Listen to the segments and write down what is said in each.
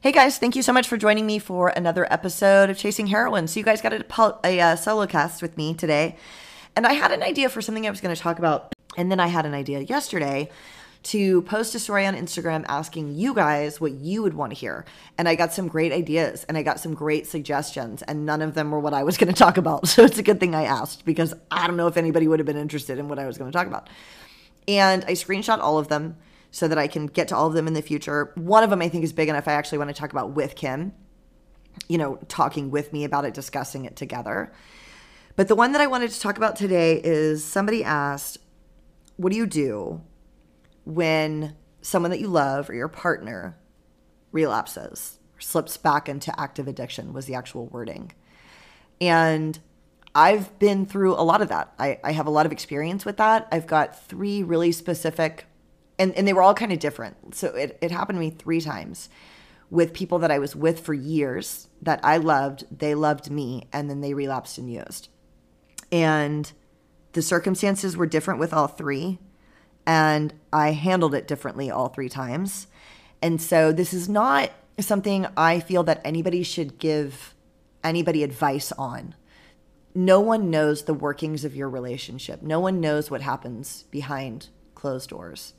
Hey guys, thank you so much for joining me for another episode of Chasing Heroin. So you guys got a, a uh, solo cast with me today, and I had an idea for something I was going to talk about, and then I had an idea yesterday to post a story on Instagram asking you guys what you would want to hear. And I got some great ideas and I got some great suggestions, and none of them were what I was going to talk about. So it's a good thing I asked because I don't know if anybody would have been interested in what I was going to talk about. And I screenshot all of them so that I can get to all of them in the future. One of them I think is big enough I actually want to talk about with Kim, you know, talking with me about it, discussing it together. But the one that I wanted to talk about today is somebody asked, What do you do when someone that you love or your partner relapses or slips back into active addiction? Was the actual wording. And I've been through a lot of that. I, I have a lot of experience with that. I've got three really specific and, and they were all kind of different. So it, it happened to me three times with people that I was with for years that I loved, they loved me, and then they relapsed and used. And the circumstances were different with all three, and I handled it differently all three times. And so this is not something I feel that anybody should give anybody advice on. No one knows the workings of your relationship. No one knows what happens behind closed doors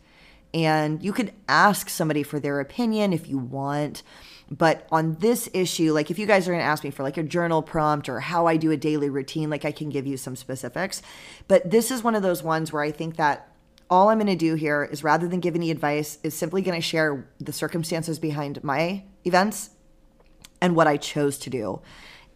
and you could ask somebody for their opinion if you want. But on this issue like if you guys are going to ask me for like a journal prompt or how i do a daily routine like i can give you some specifics. But this is one of those ones where i think that all i'm going to do here is rather than give any advice is simply going to share the circumstances behind my events and what i chose to do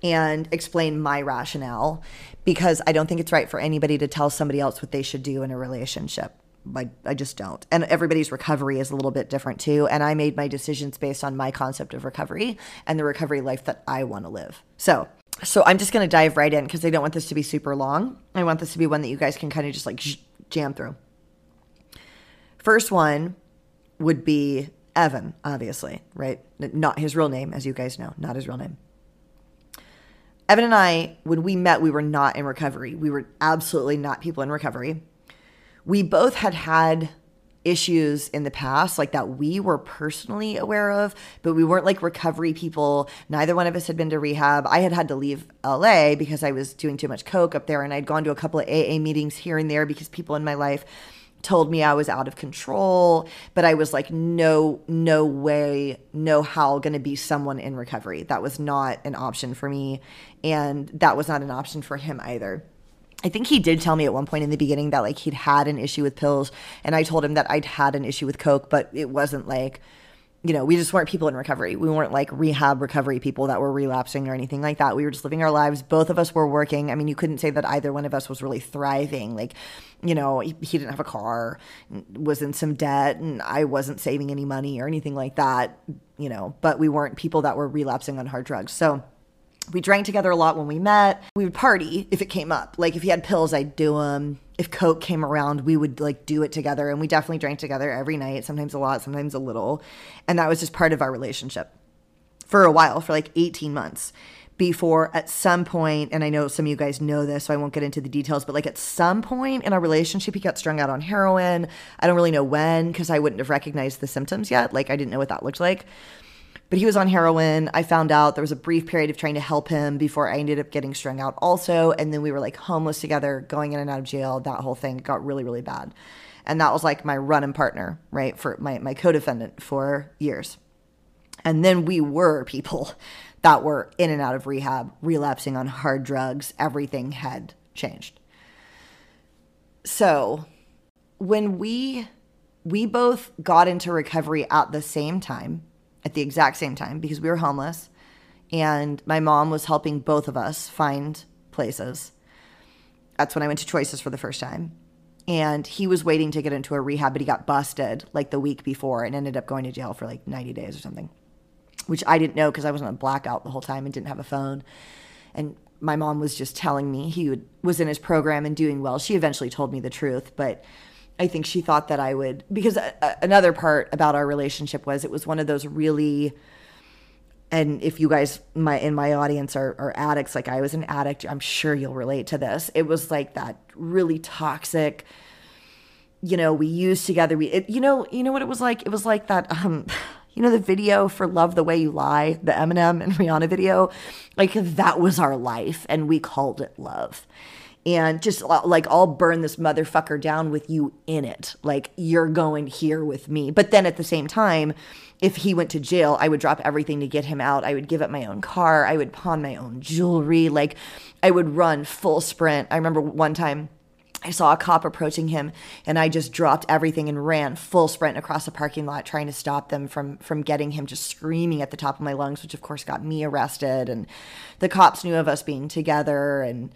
and explain my rationale because i don't think it's right for anybody to tell somebody else what they should do in a relationship I, I just don't. And everybody's recovery is a little bit different too. And I made my decisions based on my concept of recovery and the recovery life that I want to live. So, so I'm just going to dive right in because I don't want this to be super long. I want this to be one that you guys can kind of just like jam through. First one would be Evan, obviously, right? Not his real name, as you guys know, not his real name. Evan and I, when we met, we were not in recovery. We were absolutely not people in recovery we both had had issues in the past like that we were personally aware of but we weren't like recovery people. Neither one of us had been to rehab. I had had to leave la because i was doing too much coke up there and i'd gone to a couple of aa meetings here and there because people in my life told me i was out of control but i was like no no way no how to be someone in recovery. That was not an option for me and that was not an option for him either I think he did tell me at one point in the beginning that like he'd had an issue with pills, and I told him that I'd had an issue with coke, but it wasn't like, you know, we just weren't people in recovery. We weren't like rehab recovery people that were relapsing or anything like that. We were just living our lives. Both of us were working. I mean, you couldn't say that either one of us was really thriving. Like, you know, he, he didn't have a car, was in some debt, and I wasn't saving any money or anything like that, you know, but we weren't people that were relapsing on hard drugs. So, we drank together a lot when we met. We would party if it came up. Like if he had pills, I'd do them. If Coke came around, we would like do it together. And we definitely drank together every night, sometimes a lot, sometimes a little. And that was just part of our relationship for a while, for like 18 months. Before at some point, and I know some of you guys know this, so I won't get into the details, but like at some point in our relationship, he got strung out on heroin. I don't really know when because I wouldn't have recognized the symptoms yet. Like I didn't know what that looked like but he was on heroin. I found out there was a brief period of trying to help him before I ended up getting strung out also. And then we were like homeless together, going in and out of jail. That whole thing got really, really bad. And that was like my running partner, right? For my, my co defendant for years. And then we were people that were in and out of rehab, relapsing on hard drugs. Everything had changed. So when we we both got into recovery at the same time at the exact same time because we were homeless and my mom was helping both of us find places. That's when I went to Choices for the first time. And he was waiting to get into a rehab, but he got busted like the week before and ended up going to jail for like 90 days or something, which I didn't know because I was on a blackout the whole time and didn't have a phone. And my mom was just telling me he would, was in his program and doing well. She eventually told me the truth, but I think she thought that I would because a, a, another part about our relationship was it was one of those really and if you guys my in my audience are, are addicts like I was an addict, I'm sure you'll relate to this. It was like that really toxic you know, we used together we it, you know, you know what it was like? It was like that um You know, the video for Love the Way You Lie, the Eminem and Rihanna video? Like, that was our life, and we called it love. And just uh, like, I'll burn this motherfucker down with you in it. Like, you're going here with me. But then at the same time, if he went to jail, I would drop everything to get him out. I would give up my own car. I would pawn my own jewelry. Like, I would run full sprint. I remember one time I saw a cop approaching him and I just dropped everything and ran full sprint across the parking lot trying to stop them from from getting him just screaming at the top of my lungs which of course got me arrested and the cops knew of us being together and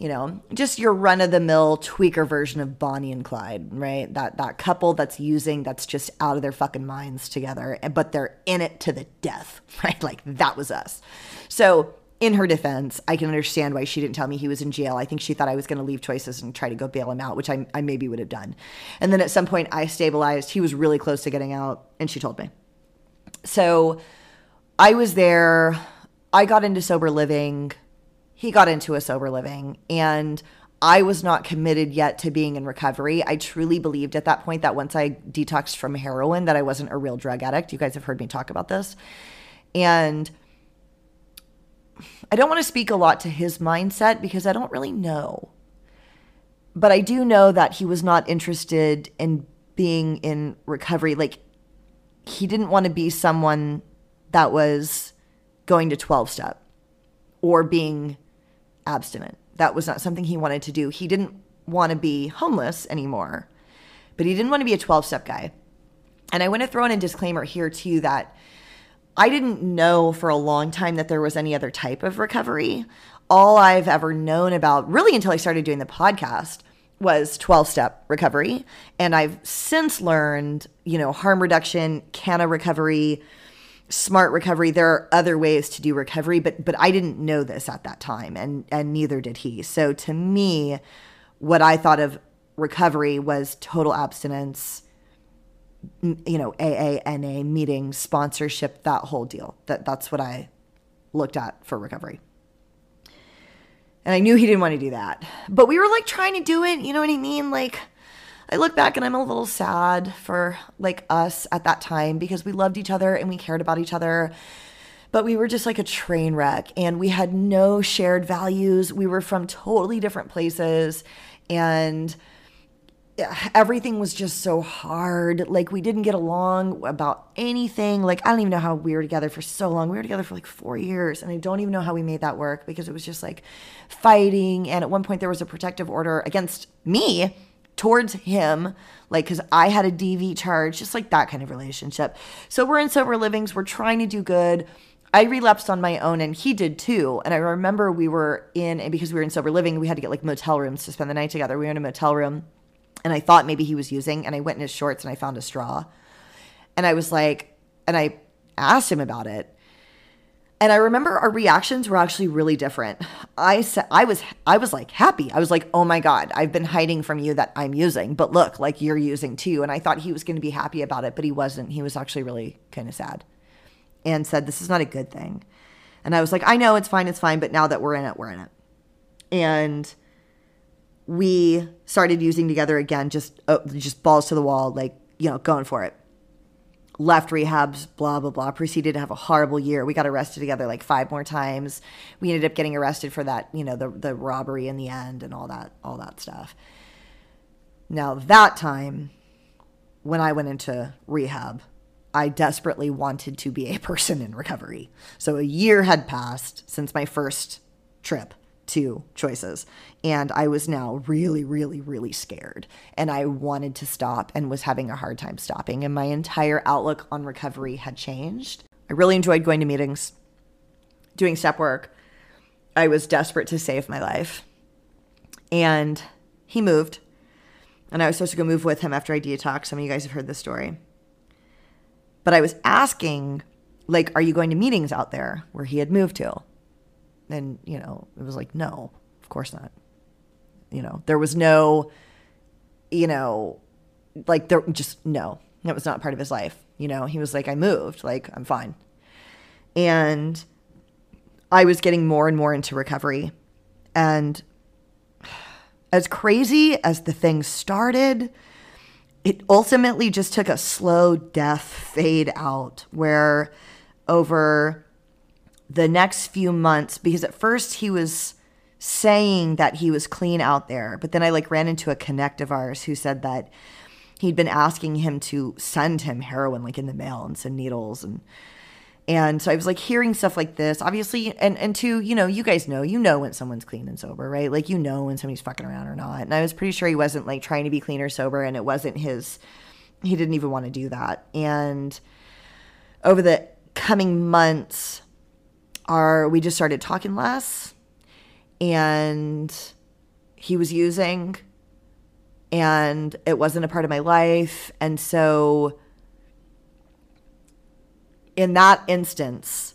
you know just your run of the mill tweaker version of Bonnie and Clyde right that that couple that's using that's just out of their fucking minds together but they're in it to the death right like that was us so in her defense, I can understand why she didn't tell me he was in jail. I think she thought I was going to leave choices and try to go bail him out, which I, I maybe would have done. And then at some point, I stabilized. He was really close to getting out, and she told me. So I was there. I got into sober living. He got into a sober living. And I was not committed yet to being in recovery. I truly believed at that point that once I detoxed from heroin, that I wasn't a real drug addict. You guys have heard me talk about this. And I don't want to speak a lot to his mindset because I don't really know. But I do know that he was not interested in being in recovery. Like, he didn't want to be someone that was going to 12 step or being abstinent. That was not something he wanted to do. He didn't want to be homeless anymore, but he didn't want to be a 12 step guy. And I want to throw in a disclaimer here, too, that I didn't know for a long time that there was any other type of recovery. All I've ever known about, really until I started doing the podcast, was 12 step recovery. And I've since learned, you know, harm reduction, canna recovery, smart recovery. There are other ways to do recovery, but but I didn't know this at that time and and neither did he. So to me, what I thought of recovery was total abstinence, you know, AANA meeting, sponsorship, that whole deal. That that's what I looked at for recovery. And I knew he didn't want to do that. But we were like trying to do it, you know what I mean? Like I look back and I'm a little sad for like us at that time because we loved each other and we cared about each other. But we were just like a train wreck and we had no shared values. We were from totally different places and everything was just so hard. Like we didn't get along about anything. Like I don't even know how we were together for so long. We were together for like 4 years and I don't even know how we made that work because it was just like fighting and at one point there was a protective order against me towards him like cuz I had a DV charge, just like that kind of relationship. So we're in sober livings, we're trying to do good. I relapsed on my own and he did too. And I remember we were in, and because we were in sober living, we had to get like motel rooms to spend the night together. We were in a motel room and I thought maybe he was using, and I went in his shorts and I found a straw. And I was like, and I asked him about it. And I remember our reactions were actually really different. I said I was I was like happy. I was like, "Oh my god, I've been hiding from you that I'm using, but look, like you're using too." And I thought he was going to be happy about it, but he wasn't. He was actually really kind of sad. And said, "This is not a good thing." And I was like, "I know it's fine, it's fine, but now that we're in it, we're in it." And we started using together again, just uh, just balls to the wall, like you know, going for it. Left rehabs, blah blah blah. Proceeded to have a horrible year. We got arrested together like five more times. We ended up getting arrested for that, you know, the the robbery in the end and all that all that stuff. Now that time, when I went into rehab, I desperately wanted to be a person in recovery. So a year had passed since my first trip to choices. And I was now really, really, really scared. And I wanted to stop and was having a hard time stopping. And my entire outlook on recovery had changed. I really enjoyed going to meetings, doing step work. I was desperate to save my life. And he moved. And I was supposed to go move with him after I detoxed. Some of you guys have heard this story. But I was asking, like, are you going to meetings out there where he had moved to? And, you know, it was like, no, of course not. You know, there was no, you know, like there just no, that was not part of his life. You know, he was like, I moved, like, I'm fine. And I was getting more and more into recovery. And as crazy as the thing started, it ultimately just took a slow death fade out where over the next few months, because at first he was saying that he was clean out there, but then I like ran into a connect of ours who said that he'd been asking him to send him heroin like in the mail and send needles and and so I was like hearing stuff like this, obviously, and and two, you know, you guys know, you know when someone's clean and sober, right? Like you know when somebody's fucking around or not. And I was pretty sure he wasn't like trying to be clean or sober, and it wasn't his. He didn't even want to do that. And over the coming months, our we just started talking less, and he was using, and it wasn't a part of my life, and so in that instance,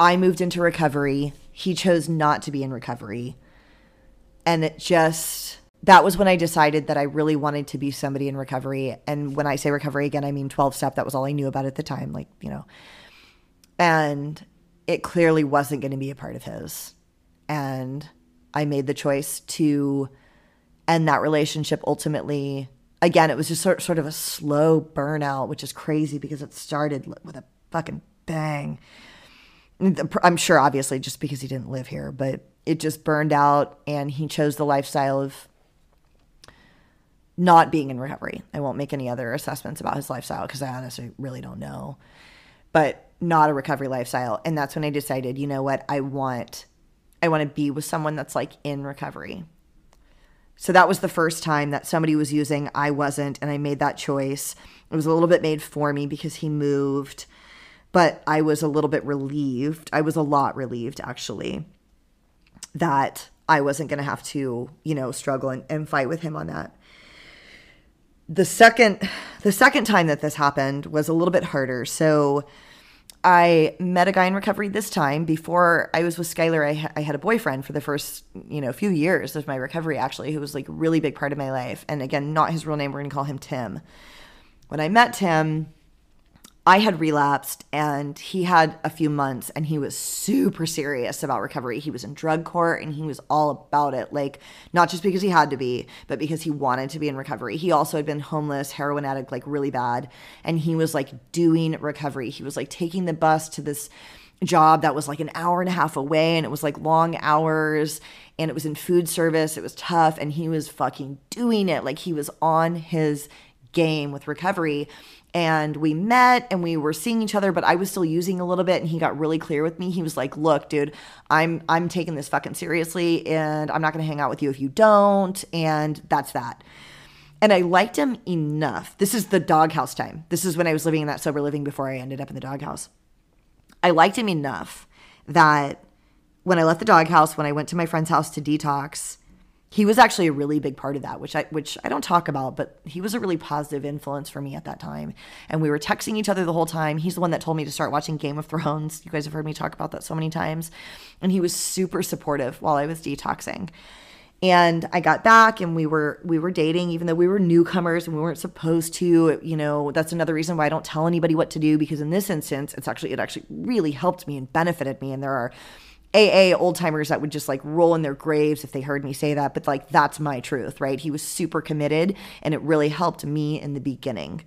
I moved into recovery. He chose not to be in recovery. And it just, that was when I decided that I really wanted to be somebody in recovery. And when I say recovery again, I mean 12 step. That was all I knew about at the time. Like, you know, and it clearly wasn't going to be a part of his. And I made the choice to end that relationship ultimately. Again, it was just sort, sort of a slow burnout, which is crazy because it started with a fucking bang. I'm sure, obviously, just because he didn't live here, but it just burned out and he chose the lifestyle of not being in recovery. I won't make any other assessments about his lifestyle because I honestly really don't know, but not a recovery lifestyle. And that's when I decided, you know what, I want, I want to be with someone that's like in recovery. So that was the first time that somebody was using, I wasn't, and I made that choice. It was a little bit made for me because he moved but I was a little bit relieved. I was a lot relieved, actually, that I wasn't going to have to, you know, struggle and, and fight with him on that. The second, the second time that this happened was a little bit harder. So I met a guy in recovery this time. Before I was with Skylar, I, I had a boyfriend for the first, you know, few years of my recovery, actually, who was like really big part of my life. And again, not his real name. We're going to call him Tim. When I met Tim, I had relapsed and he had a few months and he was super serious about recovery. He was in drug court and he was all about it. Like, not just because he had to be, but because he wanted to be in recovery. He also had been homeless, heroin addict, like really bad. And he was like doing recovery. He was like taking the bus to this job that was like an hour and a half away and it was like long hours and it was in food service. It was tough and he was fucking doing it. Like, he was on his game with recovery. And we met and we were seeing each other but i was still using a little bit and he got really clear with me. He was like look dude i'm i'm taking this fucking seriously and i'm not going to hang out with you if you don't and that's that. And i liked him enough. This is the doghouse time. This is when i was living in that sober living before i ended up in the doghouse. I liked him enough that when i left the doghouse when i went to my friend's house to detox he was actually a really big part of that, which I which I don't talk about, but he was a really positive influence for me at that time. And we were texting each other the whole time. He's the one that told me to start watching Game of Thrones. You guys have heard me talk about that so many times. And he was super supportive while I was detoxing. And I got back and we were we were dating even though we were newcomers and we weren't supposed to, you know, that's another reason why I don't tell anybody what to do because in this instance, it's actually it actually really helped me and benefited me and there are AA old timers that would just like roll in their graves if they heard me say that, but like that's my truth, right? He was super committed and it really helped me in the beginning.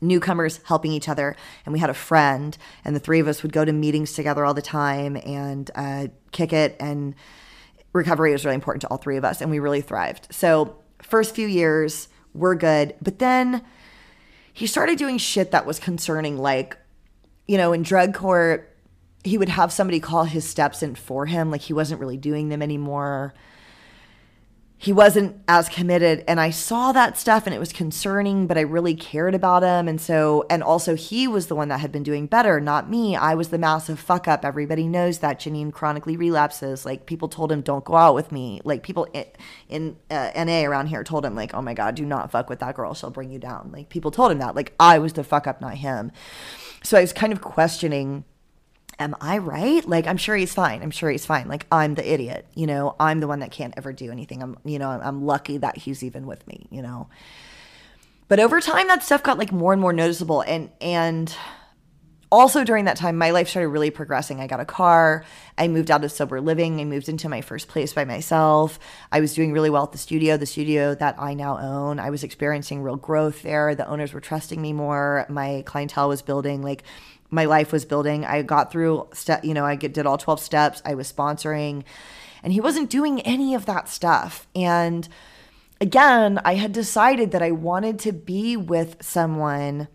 Newcomers helping each other, and we had a friend, and the three of us would go to meetings together all the time and uh, kick it. And recovery was really important to all three of us, and we really thrived. So, first few years, we're good. But then he started doing shit that was concerning, like, you know, in drug court, he would have somebody call his steps in for him like he wasn't really doing them anymore. He wasn't as committed and i saw that stuff and it was concerning but i really cared about him and so and also he was the one that had been doing better not me. I was the massive fuck up. Everybody knows that janine chronically relapses. Like people told him don't go out with me. Like people in, in uh, na around here told him like oh my god do not fuck with that girl. She'll bring you down. Like people told him that. Like i was the fuck up not him. So i was kind of questioning am I right? Like, I'm sure he's fine. I'm sure he's fine. Like, I'm the idiot. You know, I'm the one that can't ever do anything. I'm, you know, I'm lucky that he's even with me, you know. But over time, that stuff got like more and more noticeable. And, and, also during that time my life started really progressing i got a car i moved out of sober living i moved into my first place by myself i was doing really well at the studio the studio that i now own i was experiencing real growth there the owners were trusting me more my clientele was building like my life was building i got through step you know i did all 12 steps i was sponsoring and he wasn't doing any of that stuff and again i had decided that i wanted to be with someone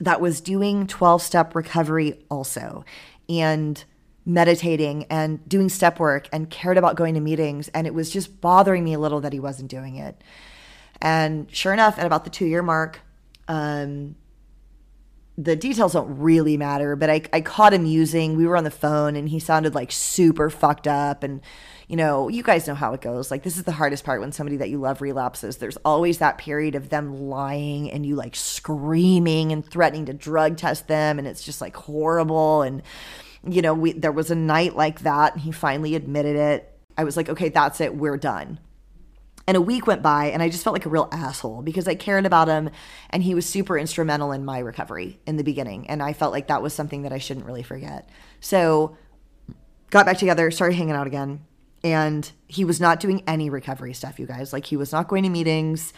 that was doing 12 step recovery also and meditating and doing step work and cared about going to meetings. And it was just bothering me a little that he wasn't doing it. And sure enough, at about the two year mark, um, the details don't really matter, but I, I caught him using, we were on the phone and he sounded like super fucked up and you know, you guys know how it goes. Like, this is the hardest part when somebody that you love relapses. There's always that period of them lying and you like screaming and threatening to drug test them. And it's just like horrible. And, you know, we, there was a night like that and he finally admitted it. I was like, okay, that's it. We're done. And a week went by, and I just felt like a real asshole because I cared about him and he was super instrumental in my recovery in the beginning. And I felt like that was something that I shouldn't really forget. So, got back together, started hanging out again and he was not doing any recovery stuff, you guys. Like he was not going to meetings.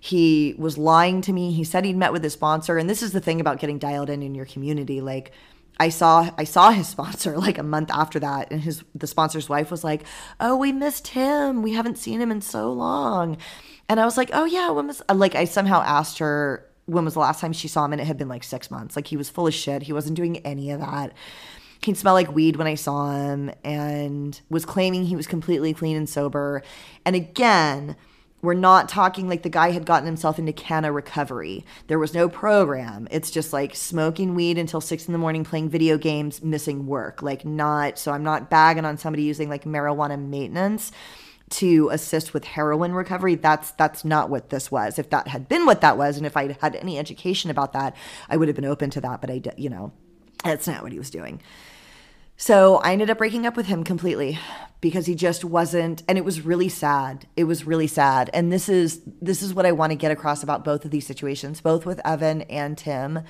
He was lying to me. He said he'd met with his sponsor, and this is the thing about getting dialed in in your community. Like I saw I saw his sponsor like a month after that and his the sponsor's wife was like, "Oh, we missed him. We haven't seen him in so long." And I was like, "Oh yeah, when was like I somehow asked her when was the last time she saw him and it had been like 6 months. Like he was full of shit. He wasn't doing any of that he'd smell like weed when I saw him and was claiming he was completely clean and sober. And again, we're not talking like the guy had gotten himself into canna recovery. There was no program. It's just like smoking weed until six in the morning, playing video games, missing work. Like, not so I'm not bagging on somebody using like marijuana maintenance to assist with heroin recovery. That's that's not what this was. If that had been what that was, and if I had any education about that, I would have been open to that. But I, you know, that's not what he was doing. So I ended up breaking up with him completely because he just wasn't and it was really sad. It was really sad. And this is this is what I want to get across about both of these situations, both with Evan and Tim.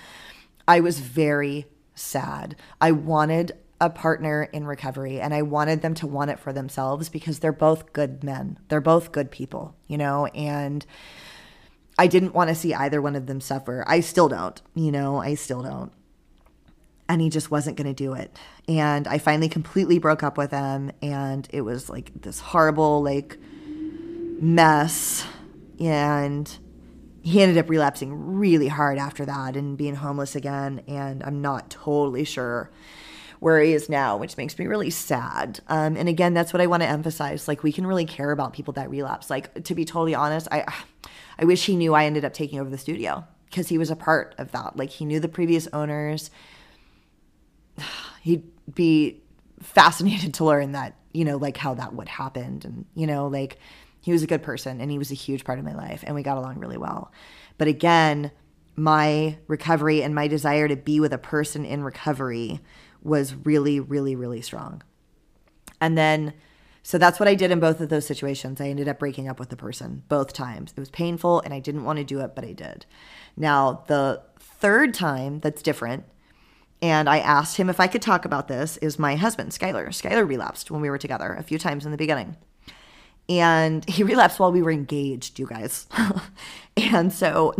I was very sad. I wanted a partner in recovery and I wanted them to want it for themselves because they're both good men. They're both good people, you know, and I didn't want to see either one of them suffer. I still don't, you know, I still don't and he just wasn't going to do it. And I finally completely broke up with him and it was like this horrible like mess and he ended up relapsing really hard after that and being homeless again and I'm not totally sure where he is now, which makes me really sad. Um, and again, that's what I want to emphasize. Like we can really care about people that relapse. Like to be totally honest, I I wish he knew I ended up taking over the studio because he was a part of that. Like he knew the previous owners he'd be fascinated to learn that, you know, like how that would happen. And, you know, like he was a good person and he was a huge part of my life and we got along really well. But again, my recovery and my desire to be with a person in recovery was really, really, really strong. And then, so that's what I did in both of those situations. I ended up breaking up with the person both times. It was painful and I didn't want to do it, but I did. Now, the third time that's different and I asked him if I could talk about this, is my husband, Skylar. Skylar relapsed when we were together a few times in the beginning. And he relapsed while we were engaged, you guys. and so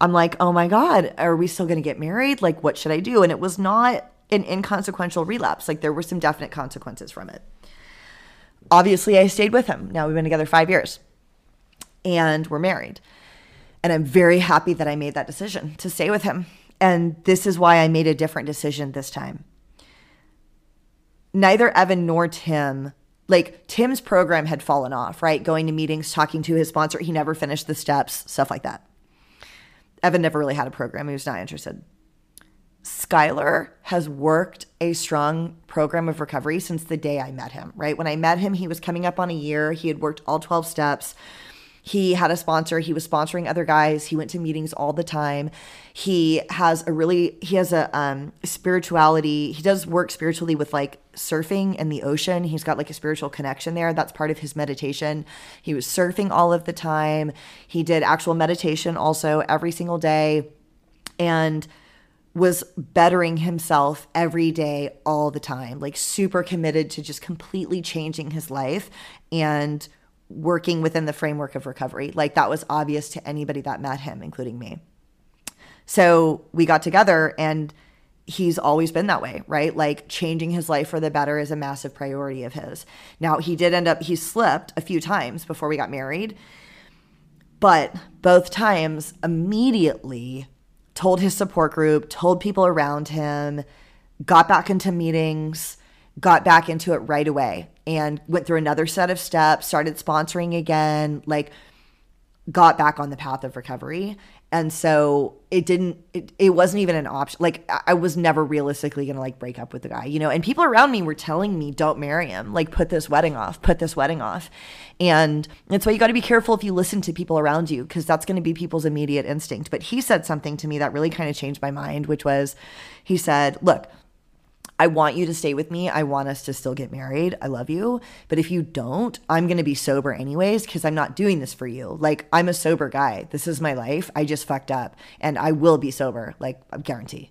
I'm like, oh my God, are we still going to get married? Like, what should I do? And it was not an inconsequential relapse. Like, there were some definite consequences from it. Obviously, I stayed with him. Now we've been together five years and we're married. And I'm very happy that I made that decision to stay with him and this is why I made a different decision this time. Neither Evan nor Tim, like Tim's program had fallen off, right? Going to meetings, talking to his sponsor. He never finished the steps, stuff like that. Evan never really had a program. He was not interested. Skylar has worked a strong program of recovery since the day I met him, right? When I met him, he was coming up on a year. He had worked all 12 steps. He had a sponsor. He was sponsoring other guys. He went to meetings all the time. He has a really he has a um, spirituality. He does work spiritually with like surfing and the ocean. He's got like a spiritual connection there. That's part of his meditation. He was surfing all of the time. He did actual meditation also every single day. And was bettering himself every day, all the time, like super committed to just completely changing his life and working within the framework of recovery. Like that was obvious to anybody that met him, including me. So we got together and he's always been that way, right? Like changing his life for the better is a massive priority of his. Now, he did end up, he slipped a few times before we got married, but both times immediately told his support group, told people around him, got back into meetings, got back into it right away and went through another set of steps, started sponsoring again, like got back on the path of recovery. And so it didn't it, it wasn't even an option. Like i was never realistically gonna like break up with the guy you know? And people around me were telling me don't marry him. Like put this wedding off put this wedding off. And that's why you got to be careful if you listen to people around you because that's going to be people's immediate instinct. But he said something to me that really kind of changed my mind which was he said look I want you to stay with me. I want us to still get married. I love you. But if you don't, I'm going to be sober anyways because I'm not doing this for you. Like, I'm a sober guy. This is my life. I just fucked up and I will be sober. Like, I guarantee.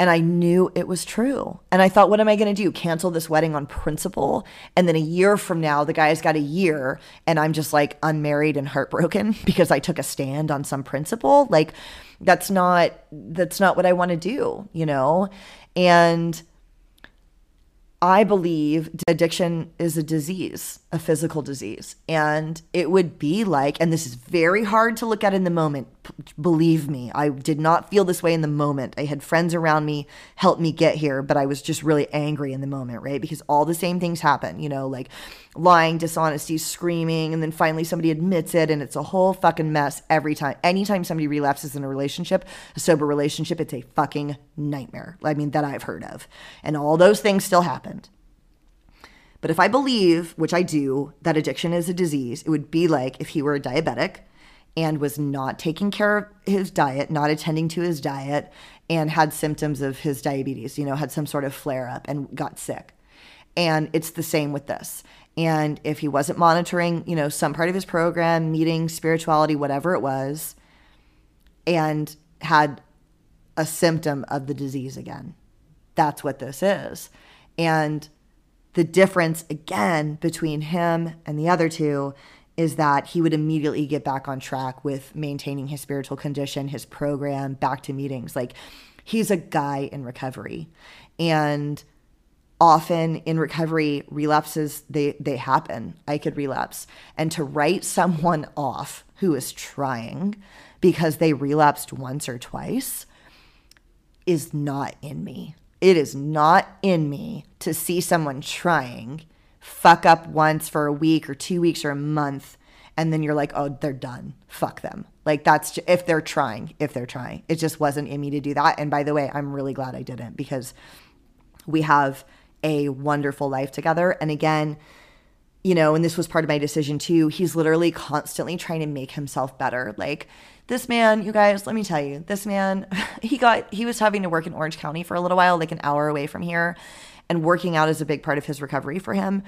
And I knew it was true. And I thought, what am I going to do? Cancel this wedding on principle? And then a year from now, the guy's got a year and I'm just like unmarried and heartbroken because I took a stand on some principle. Like, that's not that's not what I want to do, you know? And I believe addiction is a disease, a physical disease. And it would be like, and this is very hard to look at in the moment. Believe me, I did not feel this way in the moment. I had friends around me help me get here, but I was just really angry in the moment, right? Because all the same things happen, you know, like lying, dishonesty, screaming, and then finally somebody admits it, and it's a whole fucking mess every time. Anytime somebody relapses in a relationship, a sober relationship, it's a fucking nightmare. I mean, that I've heard of. And all those things still happened. But if I believe, which I do, that addiction is a disease, it would be like if he were a diabetic and was not taking care of his diet, not attending to his diet, and had symptoms of his diabetes, you know, had some sort of flare up and got sick. And it's the same with this. And if he wasn't monitoring, you know, some part of his program, meeting, spirituality, whatever it was, and had a symptom of the disease again, that's what this is. And the difference again between him and the other two is that he would immediately get back on track with maintaining his spiritual condition, his program, back to meetings. Like he's a guy in recovery. And often in recovery relapses they they happen i could relapse and to write someone off who is trying because they relapsed once or twice is not in me it is not in me to see someone trying fuck up once for a week or 2 weeks or a month and then you're like oh they're done. Fuck them. Like that's just, if they're trying if they're trying. It just wasn't in me to do that. And by the way i'm really glad i didn't because we have a wonderful life together. And again, you know, and this was part of my decision too, he's literally constantly trying to make himself better. Like, this man, you guys, let me tell you, this man, he got, he was having to work in Orange County for a little while, like an hour away from here, and working out is a big part of his recovery for him.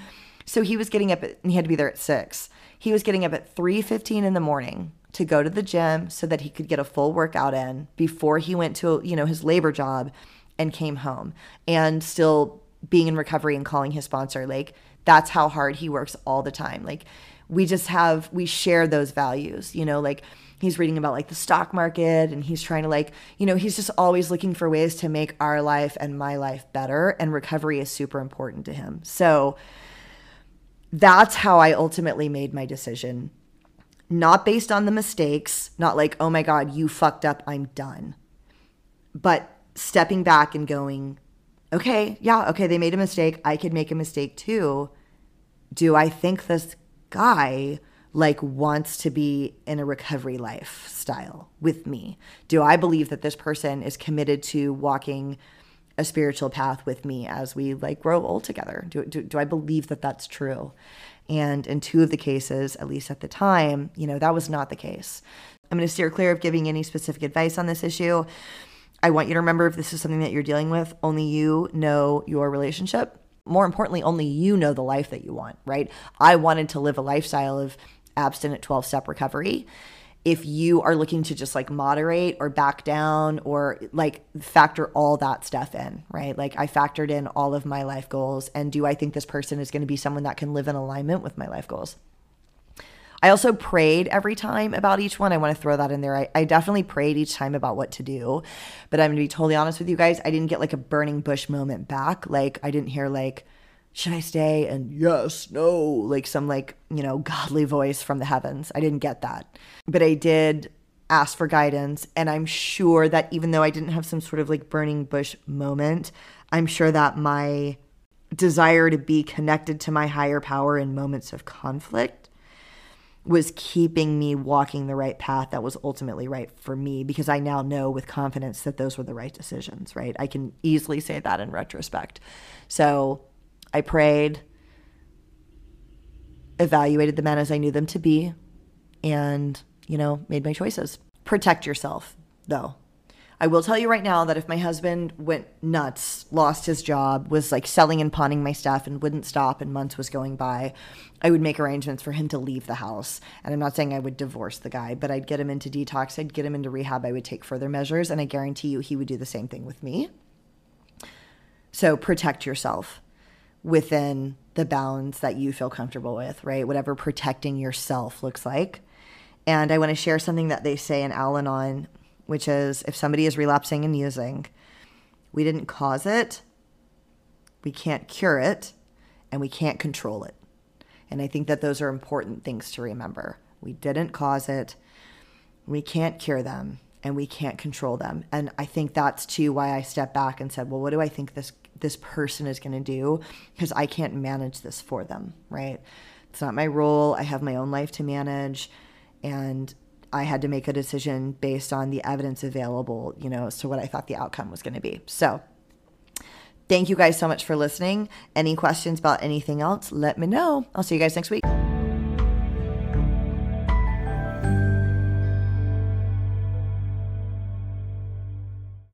So he was getting up at, and he had to be there at six. He was getting up at 3.15 in the morning to go to the gym so that he could get a full workout in before he went to, you know, his labor job and came home and still being in recovery and calling his sponsor like that's how hard he works all the time. Like we just have we share those values you know like he's reading about like the stock market and he's trying to like you know he's just always looking for ways to make our life and my life better and recovery is super important to him. So that's how i ultimately made my decision. Not based on the mistakes not like oh my god you fucked up i'm done. But stepping back and going okay, yeah, okay, they made a mistake. I could make a mistake too. Do I think this guy like wants to be in a recovery lifestyle with me? Do I believe that this person is committed to walking a spiritual path with me as we like grow old together? Do, do, do I believe that that's true? And in two of the cases, at least at the time, you know, that was not the case. I'm going to steer clear of giving any specific advice on this issue I want you to remember if this is something that you're dealing with, only you know your relationship. More importantly, only you know the life that you want, right? I wanted to live a lifestyle of abstinent 12 step recovery. if you are looking to just like moderate or back down or like factor all that stuff in, right? Like I factored in all of my life goals. And do I think this person is going to be someone that can live in alignment with my life goals? I also prayed every time about each one. I want to throw that in there. I, I definitely prayed each time about what to do. But I'm going to be totally honest with you guys. I didn't get like a burning bush moment back. Like, I didn't hear, like, should I stay? And yes, no, like some like, you know, godly voice from the heavens. I didn't get that. But I did ask for guidance. And I'm sure that even though I didn't have some sort of like burning bush moment, I'm sure that my desire to be connected to my higher power in moments of conflict was keeping me walking the right path that was ultimately right for me because I now know with confidence that those were the right decisions, right? I can easily say that in retrospect. So I prayed, evaluated the men as I knew them to be, and, you know, made my choices. Protect yourself, though. I will tell you right now that if my husband went nuts, lost his job, was like selling and pawning my stuff and wouldn't stop and months was going by, I would make arrangements for him to leave the house. And I'm not saying I would divorce the guy, but I'd get him into detox, I'd get him into rehab, I would take further measures, and I guarantee you he would do the same thing with me. So protect yourself within the bounds that you feel comfortable with, right? Whatever protecting yourself looks like. And I want to share something that they say in Al Anon, which is if somebody is relapsing and using, we didn't cause it, we can't cure it, and we can't control it. And I think that those are important things to remember. We didn't cause it, we can't cure them, and we can't control them. And I think that's too why I stepped back and said, well, what do I think this this person is going to do because I can't manage this for them, right? It's not my role. I have my own life to manage and I had to make a decision based on the evidence available, you know, as to what I thought the outcome was going to be. So, thank you guys so much for listening. Any questions about anything else, let me know. I'll see you guys next week.